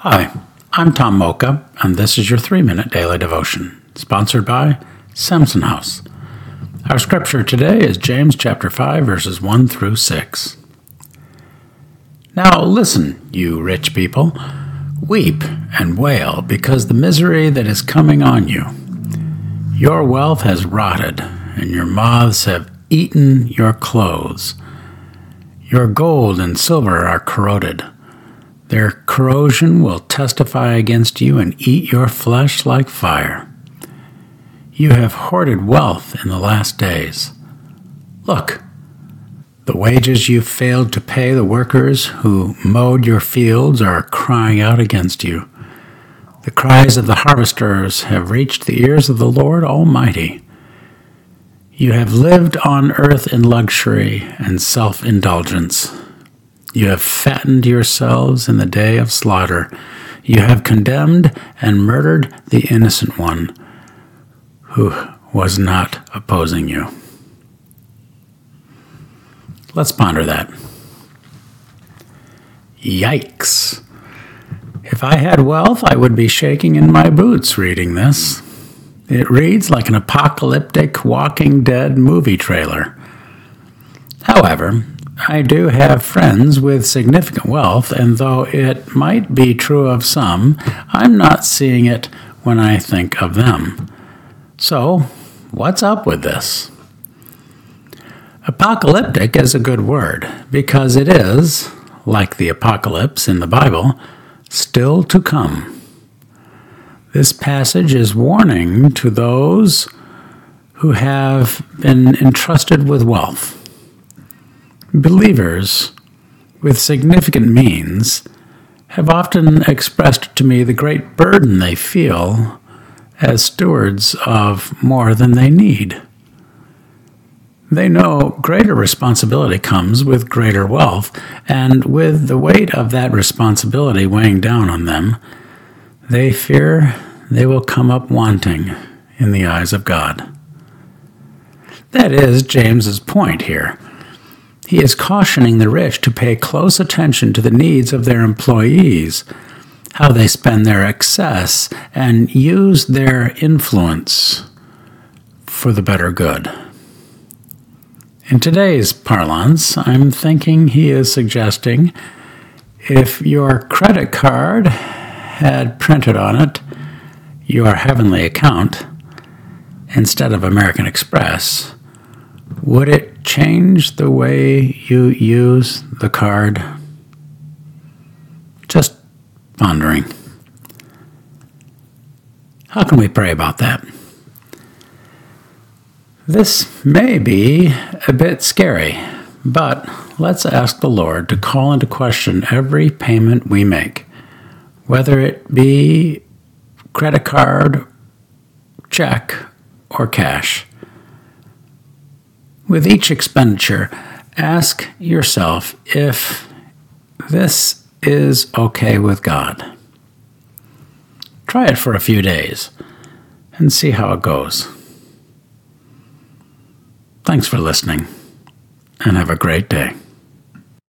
Hi, I'm Tom Mocha, and this is your three minute daily devotion, sponsored by Samson House. Our scripture today is James chapter 5, verses 1 through 6. Now listen, you rich people, weep and wail because the misery that is coming on you. Your wealth has rotted, and your moths have eaten your clothes. Your gold and silver are corroded. Their corrosion will testify against you and eat your flesh like fire. You have hoarded wealth in the last days. Look, the wages you failed to pay the workers who mowed your fields are crying out against you. The cries of the harvesters have reached the ears of the Lord Almighty. You have lived on earth in luxury and self indulgence. You have fattened yourselves in the day of slaughter. You have condemned and murdered the innocent one who was not opposing you. Let's ponder that. Yikes. If I had wealth, I would be shaking in my boots reading this. It reads like an apocalyptic Walking Dead movie trailer. However, I do have friends with significant wealth, and though it might be true of some, I'm not seeing it when I think of them. So, what's up with this? Apocalyptic is a good word because it is, like the apocalypse in the Bible, still to come. This passage is warning to those who have been entrusted with wealth. Believers with significant means have often expressed to me the great burden they feel as stewards of more than they need. They know greater responsibility comes with greater wealth, and with the weight of that responsibility weighing down on them, they fear they will come up wanting in the eyes of God. That is James's point here. He is cautioning the rich to pay close attention to the needs of their employees, how they spend their excess, and use their influence for the better good. In today's parlance, I'm thinking he is suggesting if your credit card had printed on it your heavenly account instead of American Express, would it change the way you use the card? Just pondering. How can we pray about that? This may be a bit scary, but let's ask the Lord to call into question every payment we make, whether it be credit card, check, or cash. With each expenditure, ask yourself if this is okay with God. Try it for a few days and see how it goes. Thanks for listening and have a great day.